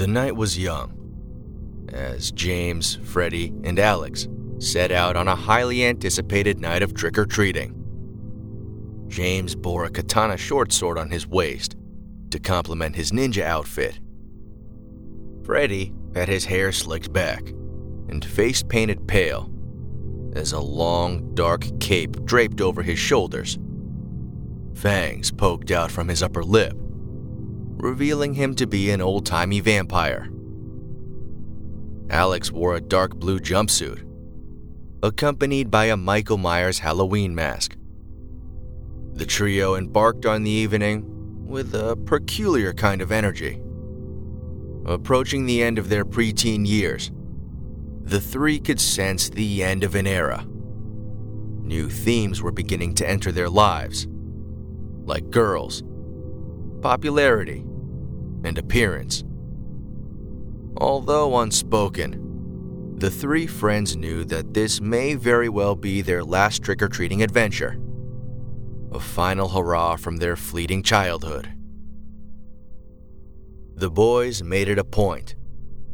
The night was young as James, Freddie, and Alex set out on a highly anticipated night of trick or treating. James bore a katana short sword on his waist to complement his ninja outfit. Freddie had his hair slicked back and face painted pale as a long, dark cape draped over his shoulders. Fangs poked out from his upper lip, revealing him to be an old timey vampire. Alex wore a dark blue jumpsuit, accompanied by a Michael Myers Halloween mask. The trio embarked on the evening with a peculiar kind of energy. Approaching the end of their preteen years, the three could sense the end of an era. New themes were beginning to enter their lives, like girls, popularity, and appearance. Although unspoken, the three friends knew that this may very well be their last trick or treating adventure. A final hurrah from their fleeting childhood. The boys made it a point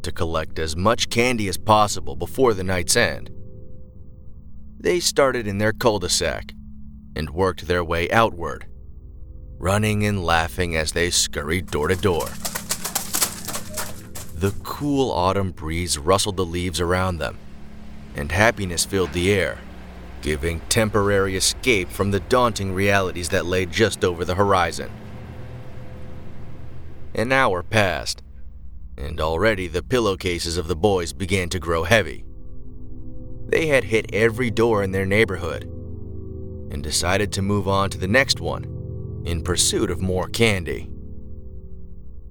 to collect as much candy as possible before the night's end. They started in their cul de sac and worked their way outward, running and laughing as they scurried door to door. The cool autumn breeze rustled the leaves around them, and happiness filled the air, giving temporary escape from the daunting realities that lay just over the horizon. An hour passed, and already the pillowcases of the boys began to grow heavy. They had hit every door in their neighborhood and decided to move on to the next one in pursuit of more candy.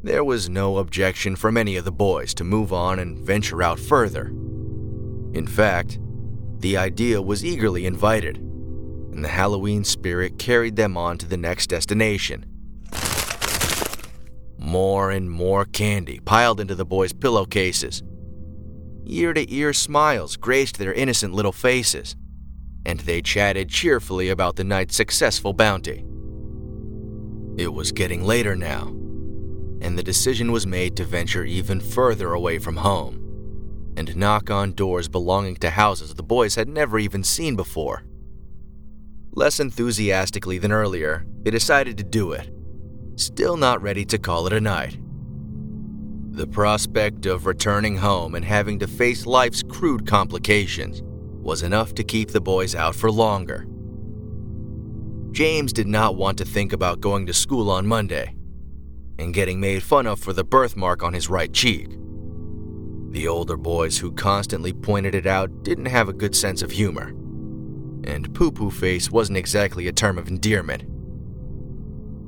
There was no objection from any of the boys to move on and venture out further. In fact, the idea was eagerly invited, and the Halloween spirit carried them on to the next destination. More and more candy piled into the boys' pillowcases. Ear to ear smiles graced their innocent little faces, and they chatted cheerfully about the night's successful bounty. It was getting later now, and the decision was made to venture even further away from home and knock on doors belonging to houses the boys had never even seen before. Less enthusiastically than earlier, they decided to do it, still not ready to call it a night. The prospect of returning home and having to face life's crude complications was enough to keep the boys out for longer. James did not want to think about going to school on Monday and getting made fun of for the birthmark on his right cheek. The older boys who constantly pointed it out didn't have a good sense of humor, and poo poo face wasn't exactly a term of endearment.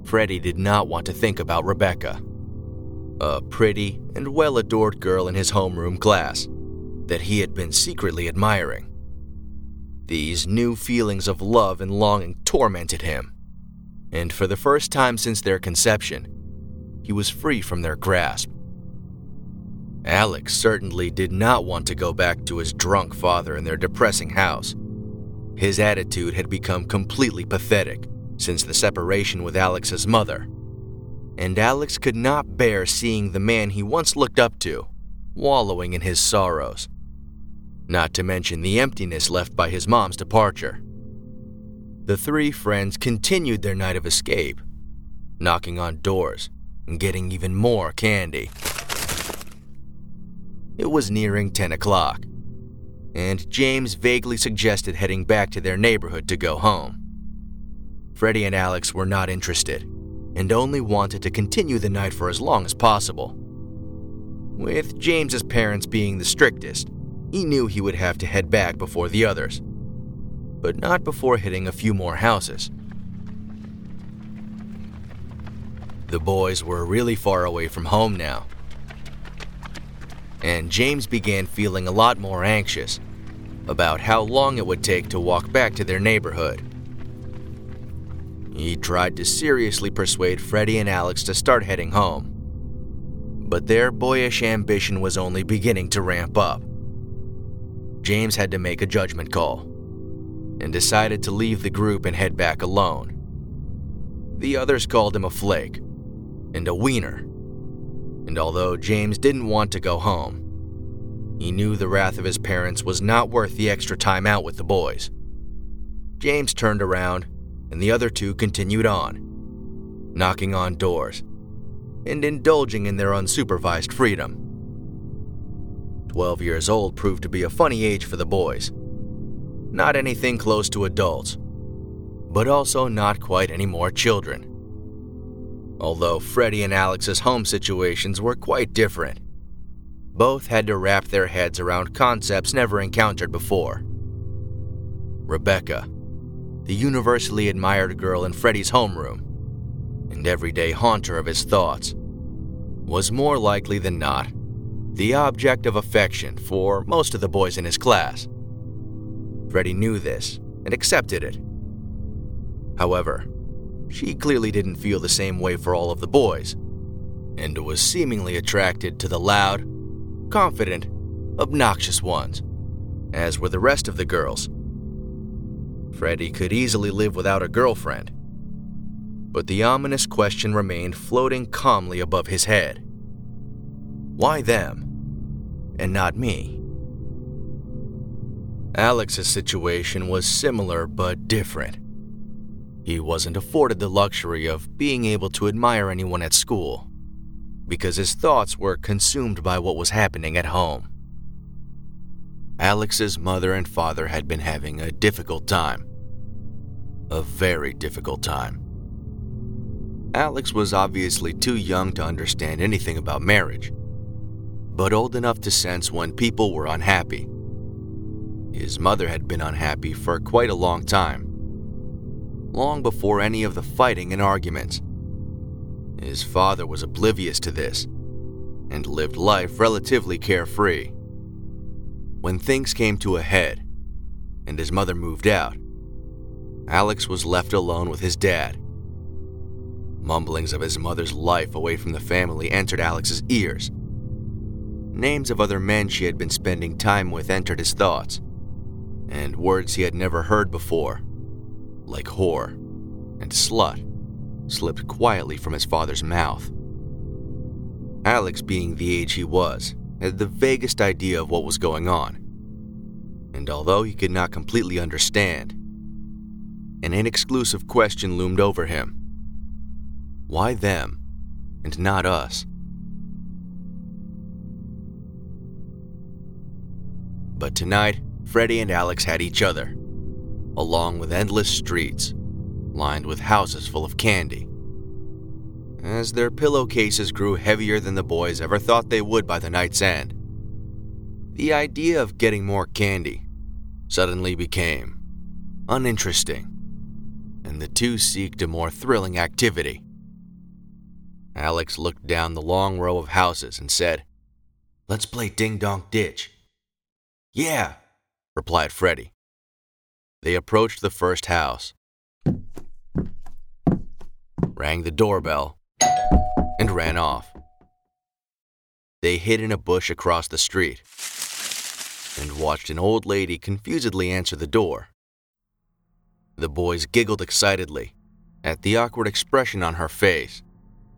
Freddie did not want to think about Rebecca, a pretty and well adored girl in his homeroom class that he had been secretly admiring. These new feelings of love and longing tormented him, and for the first time since their conception, he was free from their grasp. Alex certainly did not want to go back to his drunk father in their depressing house. His attitude had become completely pathetic since the separation with Alex's mother. And Alex could not bear seeing the man he once looked up to wallowing in his sorrows. Not to mention the emptiness left by his mom's departure. The three friends continued their night of escape, knocking on doors, and getting even more candy. It was nearing 10 o'clock, and James vaguely suggested heading back to their neighborhood to go home. Freddie and Alex were not interested and only wanted to continue the night for as long as possible. With James's parents being the strictest, he knew he would have to head back before the others, but not before hitting a few more houses. The boys were really far away from home now. And James began feeling a lot more anxious about how long it would take to walk back to their neighborhood. He tried to seriously persuade Freddie and Alex to start heading home. But their boyish ambition was only beginning to ramp up. James had to make a judgment call and decided to leave the group and head back alone. The others called him a flake and a wiener. and although James didn't want to go home, he knew the wrath of his parents was not worth the extra time out with the boys. James turned around, and the other two continued on, knocking on doors and indulging in their unsupervised freedom. Twelve years old proved to be a funny age for the boys. Not anything close to adults, but also not quite any more children. Although Freddie and Alex's home situations were quite different, both had to wrap their heads around concepts never encountered before. Rebecca, the universally admired girl in Freddie's homeroom, and everyday haunter of his thoughts, was more likely than not the object of affection for most of the boys in his class. Freddie knew this and accepted it. However, she clearly didn't feel the same way for all of the boys, and was seemingly attracted to the loud, confident, obnoxious ones, as were the rest of the girls. Freddie could easily live without a girlfriend, but the ominous question remained floating calmly above his head. Why them? And not me? Alex's situation was similar but different. He wasn't afforded the luxury of being able to admire anyone at school because his thoughts were consumed by what was happening at home. Alex's mother and father had been having a difficult time. A very difficult time. Alex was obviously too young to understand anything about marriage, but old enough to sense when people were unhappy. His mother had been unhappy for quite a long time, long before any of the fighting and arguments. His father was oblivious to this and lived life relatively carefree. When things came to a head and his mother moved out, Alex was left alone with his dad Mumblings of his mother's life away from the family entered Alex's ears. Names of other men she had been spending time with entered his thoughts, and words he had never heard before, like whore and slut, slipped quietly from his father's mouth. Alex, being the age he was, had the vaguest idea of what was going on. And although he could not completely understand, an inexclusive question loomed over him why them and not us? But tonight, Freddie and Alex had each other, along with endless streets lined with houses full of candy. As their pillowcases grew heavier than the boys ever thought they would by the night's end, the idea of getting more candy suddenly became uninteresting, and the two seeked a more thrilling activity. Alex looked down the long row of houses and said, Let's play Ding Dong Ditch. Yeah, replied Freddie. They approached the first house, rang the doorbell, and ran off. They hid in a bush across the street and watched an old lady confusedly answer the door. The boys giggled excitedly at the awkward expression on her face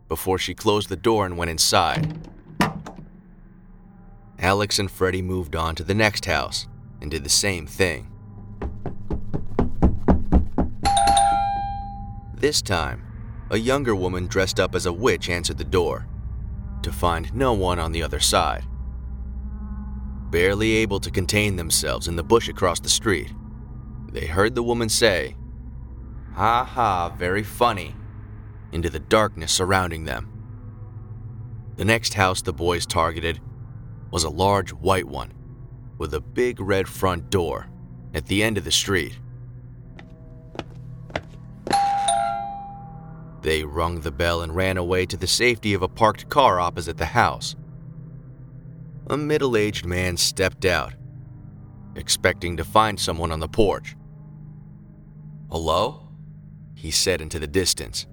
before she closed the door and went inside. Alex and Freddie moved on to the next house and did the same thing. This time, a younger woman dressed up as a witch answered the door, to find no one on the other side. Barely able to contain themselves in the bush across the street, they heard the woman say, Ha ha, very funny into the darkness surrounding them. The next house the boys targeted was a large white one with a big red front door at the end of the street. They rung the bell and ran away to the safety of a parked car opposite the house. A middle aged man stepped out, expecting to find someone on the porch. Hello? He said into the distance.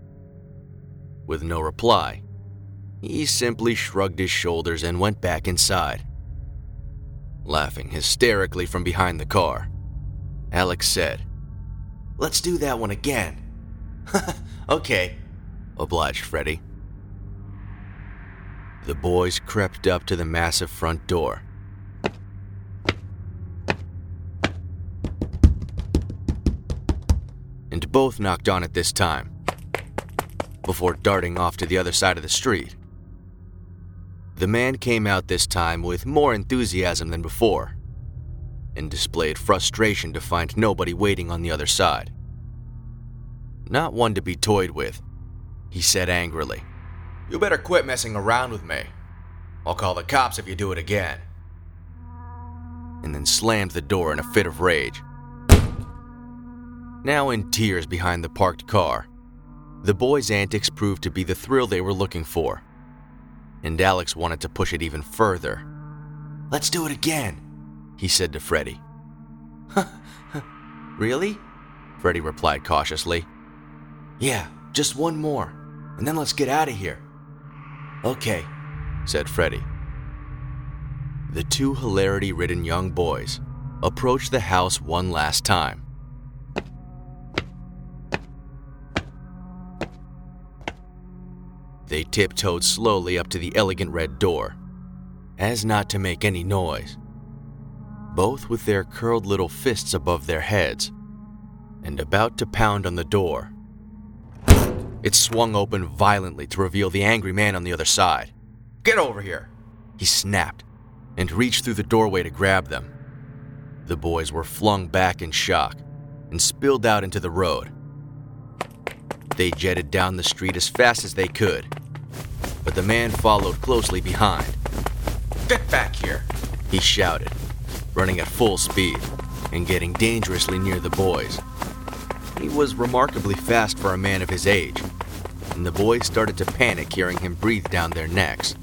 With no reply, he simply shrugged his shoulders and went back inside. Laughing hysterically from behind the car, Alex said, Let's do that one again. okay, obliged Freddie. The boys crept up to the massive front door. And both knocked on it this time, before darting off to the other side of the street. The man came out this time with more enthusiasm than before and displayed frustration to find nobody waiting on the other side. Not one to be toyed with, he said angrily. You better quit messing around with me. I'll call the cops if you do it again. And then slammed the door in a fit of rage. Now in tears behind the parked car, the boys' antics proved to be the thrill they were looking for. And Alex wanted to push it even further. Let's do it again, he said to Freddie. really? Freddie replied cautiously. Yeah, just one more, and then let's get out of here. Okay, said Freddie. The two hilarity ridden young boys approached the house one last time. They tiptoed slowly up to the elegant red door, as not to make any noise, both with their curled little fists above their heads, and about to pound on the door it swung open violently to reveal the angry man on the other side. Get over here! He snapped and reached through the doorway to grab them. The boys were flung back in shock and spilled out into the road. They jetted down the street as fast as they could, but the man followed closely behind. Get back here! He shouted, running at full speed and getting dangerously near the boys. He was remarkably fast for a man of his age, and the boys started to panic hearing him breathe down their necks.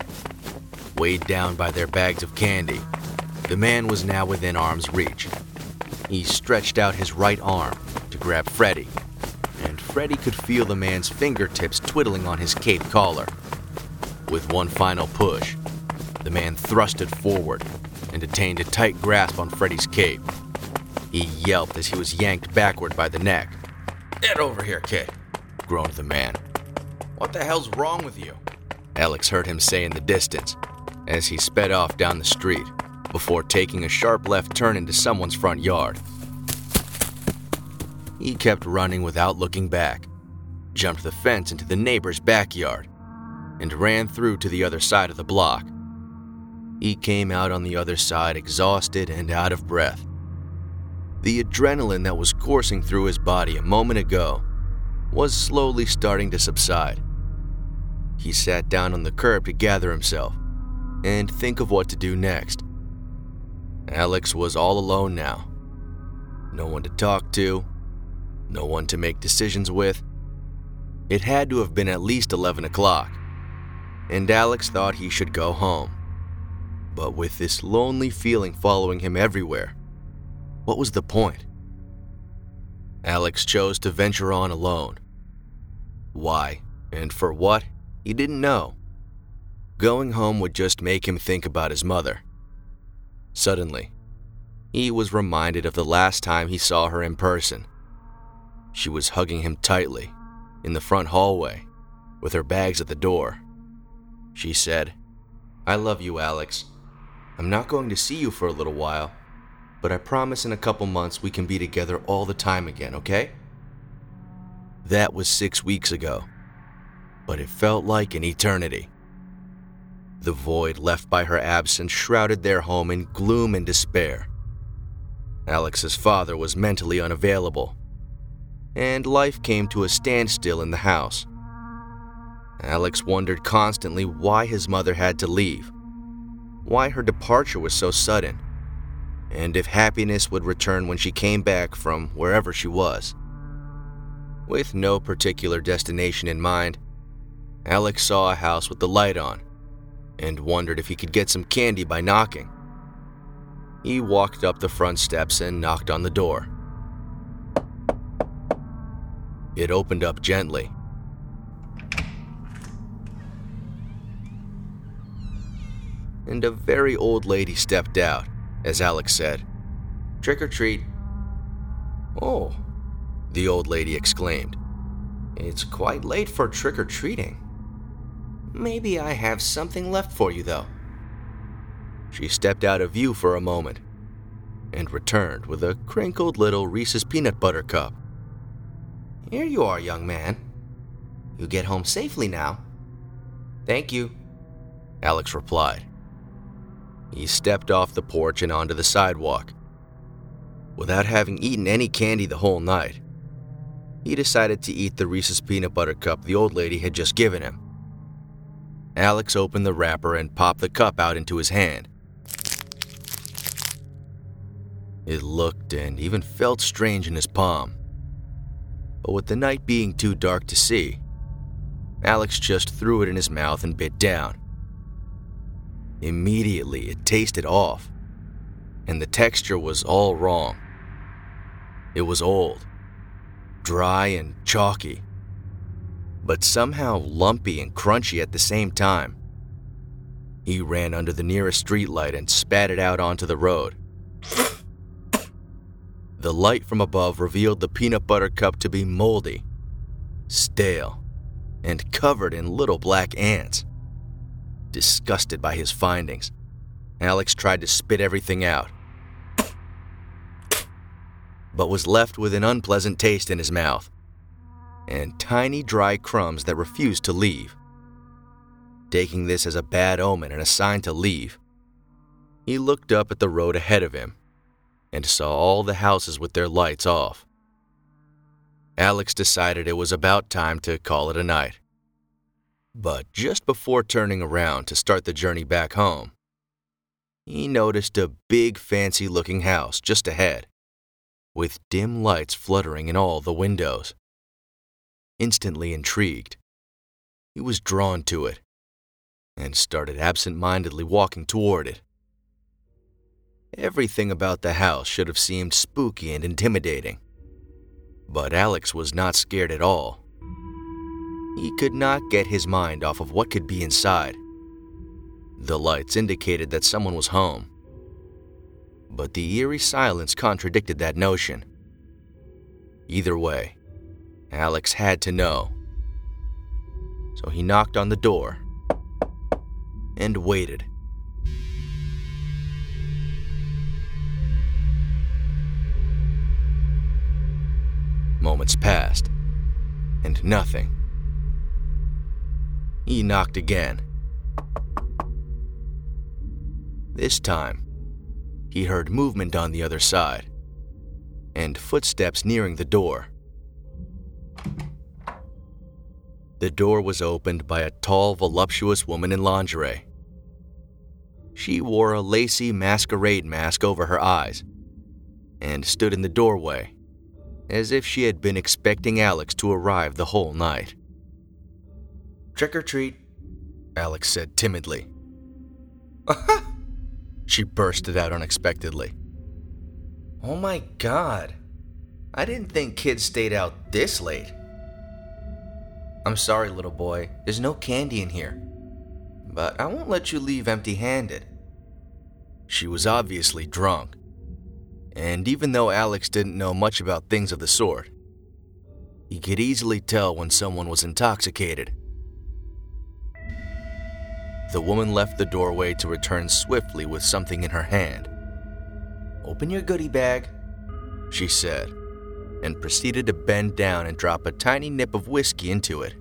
Weighed down by their bags of candy, the man was now within arm's reach. He stretched out his right arm to grab Freddie, and Freddie could feel the man's fingertips twiddling on his cape collar. With one final push, the man thrusted forward and attained a tight grasp on Freddie's cape. He yelped as he was yanked backward by the neck. Get over here, kid, groaned the man. What the hell's wrong with you? Alex heard him say in the distance as he sped off down the street before taking a sharp left turn into someone's front yard. He kept running without looking back, jumped the fence into the neighbor's backyard, and ran through to the other side of the block. He came out on the other side exhausted and out of breath. The adrenaline that was coursing through his body a moment ago was slowly starting to subside. He sat down on the curb to gather himself and think of what to do next. Alex was all alone now. No one to talk to, no one to make decisions with. It had to have been at least 11 o'clock, and Alex thought he should go home. But with this lonely feeling following him everywhere, what was the point? Alex chose to venture on alone. Why, and for what, he didn't know. Going home would just make him think about his mother. Suddenly, he was reminded of the last time he saw her in person. She was hugging him tightly in the front hallway with her bags at the door. She said, I love you, Alex. I'm not going to see you for a little while, but I promise in a couple months we can be together all the time again, okay? That was six weeks ago, but it felt like an eternity. The void left by her absence shrouded their home in gloom and despair. Alex's father was mentally unavailable, and life came to a standstill in the house. Alex wondered constantly why his mother had to leave, why her departure was so sudden, and if happiness would return when she came back from wherever she was. With no particular destination in mind, Alex saw a house with the light on and wondered if he could get some candy by knocking. He walked up the front steps and knocked on the door. It opened up gently. And a very old lady stepped out, as Alex said, Trick or treat. Oh, the old lady exclaimed. It's quite late for trick or treating. Maybe I have something left for you, though. She stepped out of view for a moment and returned with a crinkled little Reese's peanut butter cup. Here you are, young man. You get home safely now. Thank you, Alex replied. He stepped off the porch and onto the sidewalk. Without having eaten any candy the whole night, he decided to eat the Reese's peanut butter cup the old lady had just given him. Alex opened the wrapper and popped the cup out into his hand. It looked and even felt strange in his palm. But with the night being too dark to see, Alex just threw it in his mouth and bit down. Immediately, it tasted off, and the texture was all wrong. It was old, dry and chalky, but somehow lumpy and crunchy at the same time. He ran under the nearest streetlight and spat it out onto the road. The light from above revealed the peanut butter cup to be moldy, stale, and covered in little black ants. Disgusted by his findings, Alex tried to spit everything out, but was left with an unpleasant taste in his mouth and tiny dry crumbs that refused to leave. Taking this as a bad omen and a sign to leave, he looked up at the road ahead of him and saw all the houses with their lights off. Alex decided it was about time to call it a night. But just before turning around to start the journey back home, he noticed a big, fancy looking house just ahead, with dim lights fluttering in all the windows. Instantly intrigued, he was drawn to it and started absent mindedly walking toward it. Everything about the house should have seemed spooky and intimidating. But Alex was not scared at all. He could not get his mind off of what could be inside. The lights indicated that someone was home. But the eerie silence contradicted that notion. Either way, Alex had to know. So he knocked on the door and waited. Moments passed, and nothing. He knocked again. This time, he heard movement on the other side, and footsteps nearing the door. The door was opened by a tall, voluptuous woman in lingerie. She wore a lacy masquerade mask over her eyes and stood in the doorway as if she had been expecting Alex to arrive the whole night. Trick or treat, Alex said timidly. Uh-huh. she bursted out unexpectedly. Oh my god. I didn't think kids stayed out this late. I'm sorry, little boy. There's no candy in here. But I won't let you leave empty handed. She was obviously drunk, and even though Alex didn't know much about things of the sort, he could easily tell when someone was intoxicated. The woman left the doorway to return swiftly with something in her hand. Open your goodie bag, she said, and proceeded to bend down and drop a tiny nip of whiskey into it.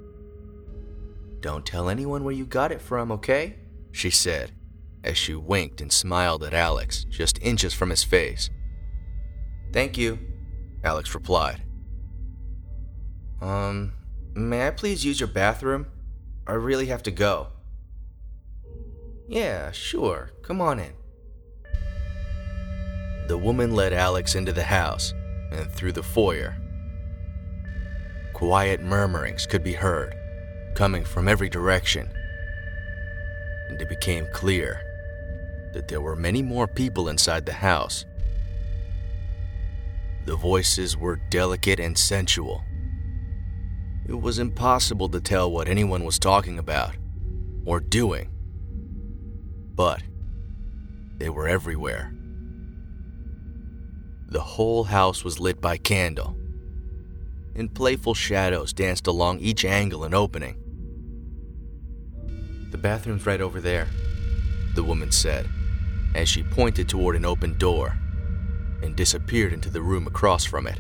Don't tell anyone where you got it from, okay? she said, as she winked and smiled at Alex just inches from his face. Thank you, Alex replied. Um, may I please use your bathroom? I really have to go. Yeah, sure. Come on in. The woman led Alex into the house and through the foyer. Quiet murmurings could be heard, coming from every direction. And it became clear that there were many more people inside the house the voices were delicate and sensual. It was impossible to tell what anyone was talking about or doing. But they were everywhere. The whole house was lit by candle, and playful shadows danced along each angle and opening. The bathroom's right over there, the woman said, as she pointed toward an open door and disappeared into the room across from it.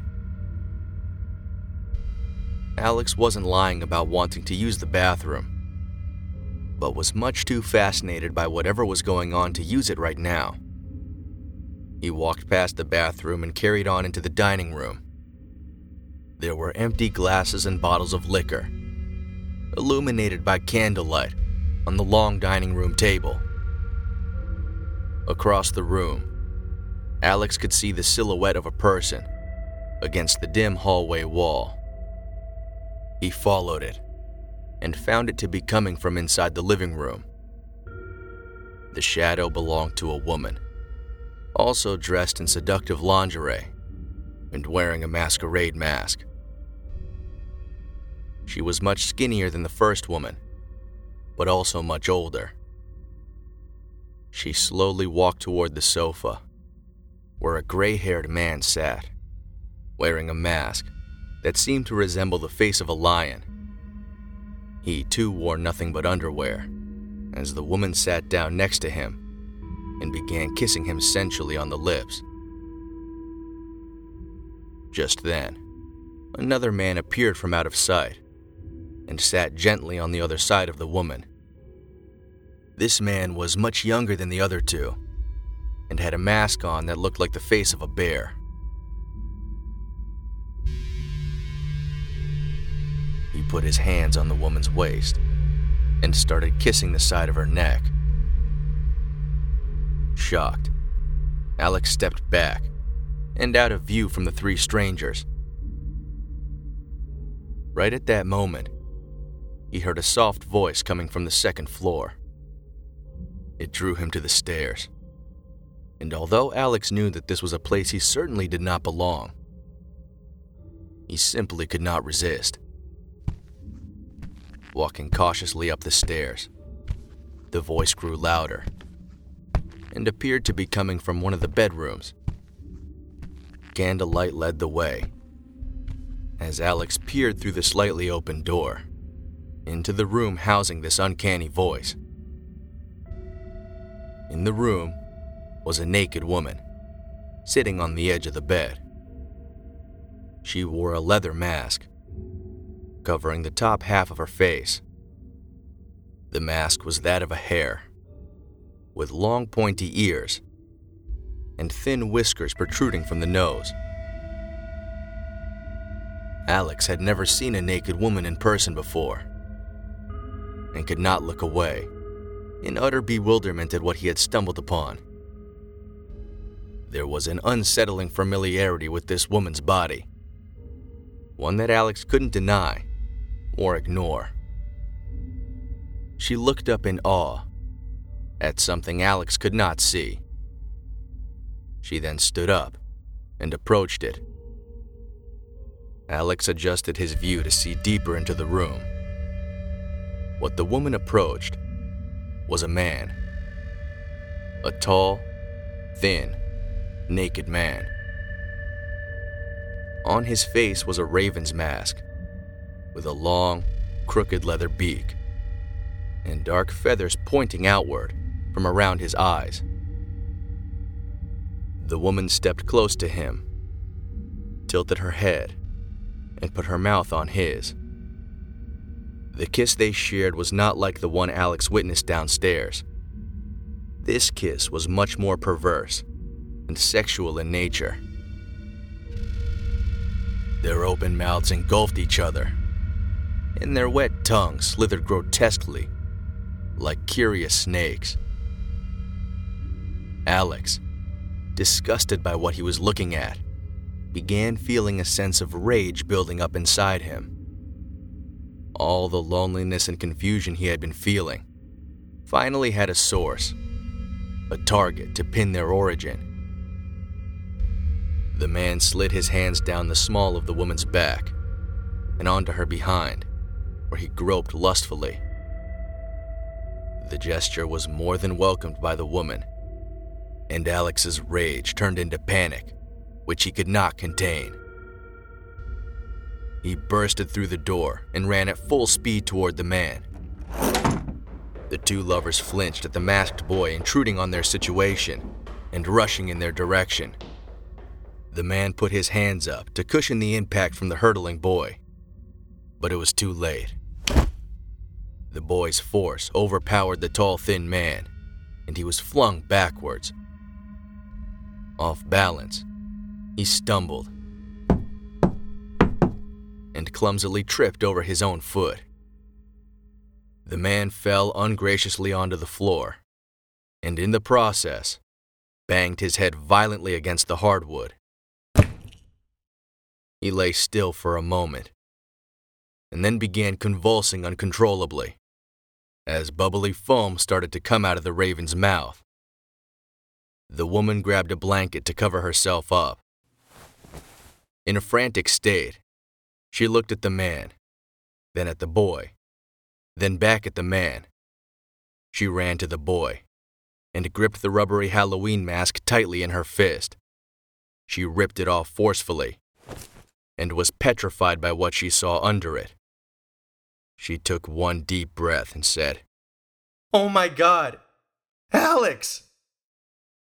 Alex wasn't lying about wanting to use the bathroom, but was much too fascinated by whatever was going on to use it right now. He walked past the bathroom and carried on into the dining room. There were empty glasses and bottles of liquor, illuminated by candlelight on the long dining room table. Across the room, Alex could see the silhouette of a person against the dim hallway wall. He followed it and found it to be coming from inside the living room. The shadow belonged to a woman, also dressed in seductive lingerie and wearing a masquerade mask. She was much skinnier than the first woman, but also much older. She slowly walked toward the sofa, where a gray haired man sat, wearing a mask that seemed to resemble the face of a lion. He too wore nothing but underwear, as the woman sat down next to him and began kissing him sensually on the lips. Just then, another man appeared from out of sight and sat gently on the other side of the woman. This man was much younger than the other two and had a mask on that looked like the face of a bear. He put his hands on the woman's waist and started kissing the side of her neck. Shocked, Alex stepped back and out of view from the three strangers. Right at that moment, he heard a soft voice coming from the second floor. It drew him to the stairs. And although Alex knew that this was a place he certainly did not belong, he simply could not resist. Walking cautiously up the stairs, the voice grew louder and appeared to be coming from one of the bedrooms. Candlelight led the way as Alex peered through the slightly open door into the room housing this uncanny voice. In the room was a naked woman, sitting on the edge of the bed. She wore a leather mask, covering the top half of her face. The mask was that of a hare, with long pointy ears and thin whiskers protruding from the nose. Alex had never seen a naked woman in person before and could not look away, in utter bewilderment at what he had stumbled upon. There was an unsettling familiarity with this woman's body, one that Alex couldn't deny or ignore. She looked up in awe at something Alex could not see. She then stood up and approached it. Alex adjusted his view to see deeper into the room. What the woman approached was a man. A tall, thin, naked man. On his face was a raven's mask, with a long, crooked leather beak, and dark feathers pointing outward from around his eyes. The woman stepped close to him, tilted her head, and put her mouth on his. The kiss they shared was not like the one Alex witnessed downstairs. This kiss was much more perverse and sexual in nature. Their open mouths engulfed each other, and their wet tongues slithered grotesquely, like curious snakes. Alex, disgusted by what he was looking at, began feeling a sense of rage building up inside him all the loneliness and confusion he had been feeling, finally had a source, a target to pin their origin. The man slid his hands down the small of the woman's back and onto her behind, where he groped lustfully. The gesture was more than welcomed by the woman, and Alex's rage turned into panic, which he could not contain. He bursted through the door and ran at full speed toward the man. The two lovers flinched at the masked boy intruding on their situation and rushing in their direction. The man put his hands up to cushion the impact from the hurtling boy, but it was too late. The boy's force overpowered the tall, thin man, and he was flung backwards. Off balance, he stumbled and clumsily tripped over his own foot. The man fell ungraciously onto the floor, and in the process, banged his head violently against the hardwood. He lay still for a moment, and then began convulsing uncontrollably as bubbly foam started to come out of the raven's mouth. The woman grabbed a blanket to cover herself up. In a frantic state, she looked at the man, then at the boy, then back at the man. She ran to the boy and gripped the rubbery Halloween mask tightly in her fist. She ripped it off forcefully and was petrified by what she saw under it. She took one deep breath and said, Oh my god! Alex!